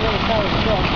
really fell short.